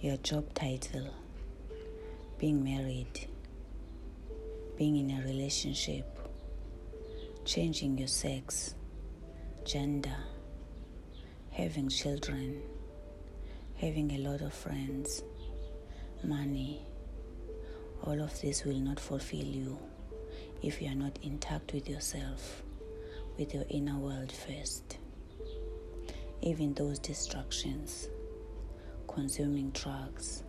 your job title, being married, being in a relationship, changing your sex, gender, having children, having a lot of friends, money, all of this will not fulfill you if you are not intact with yourself, with your inner world first. Even those distractions, consuming drugs,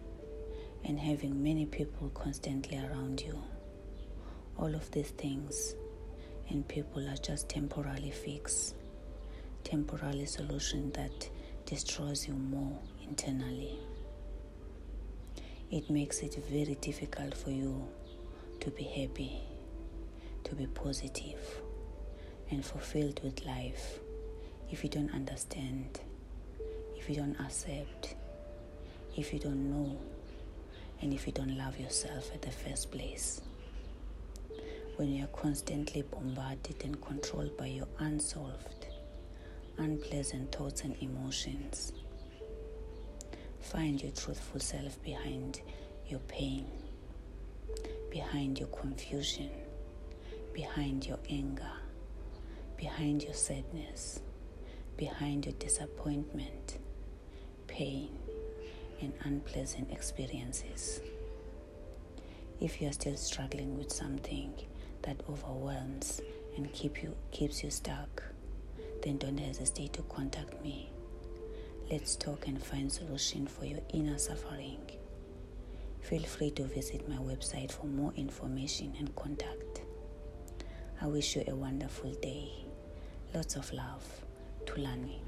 and having many people constantly around you, all of these things and people are just temporarily fix, temporary solution that destroys you more internally. It makes it very difficult for you to be happy, to be positive, and fulfilled with life if you don't understand, if you don't accept, if you don't know, and if you don't love yourself at the first place. When you are constantly bombarded and controlled by your unsolved, unpleasant thoughts and emotions, find your truthful self behind your pain, behind your confusion, behind your anger, behind your sadness behind your disappointment, pain, and unpleasant experiences. If you are still struggling with something that overwhelms and keep you, keeps you stuck, then don't hesitate to contact me. Let's talk and find solution for your inner suffering. Feel free to visit my website for more information and contact. I wish you a wonderful day. Lots of love. Tulani.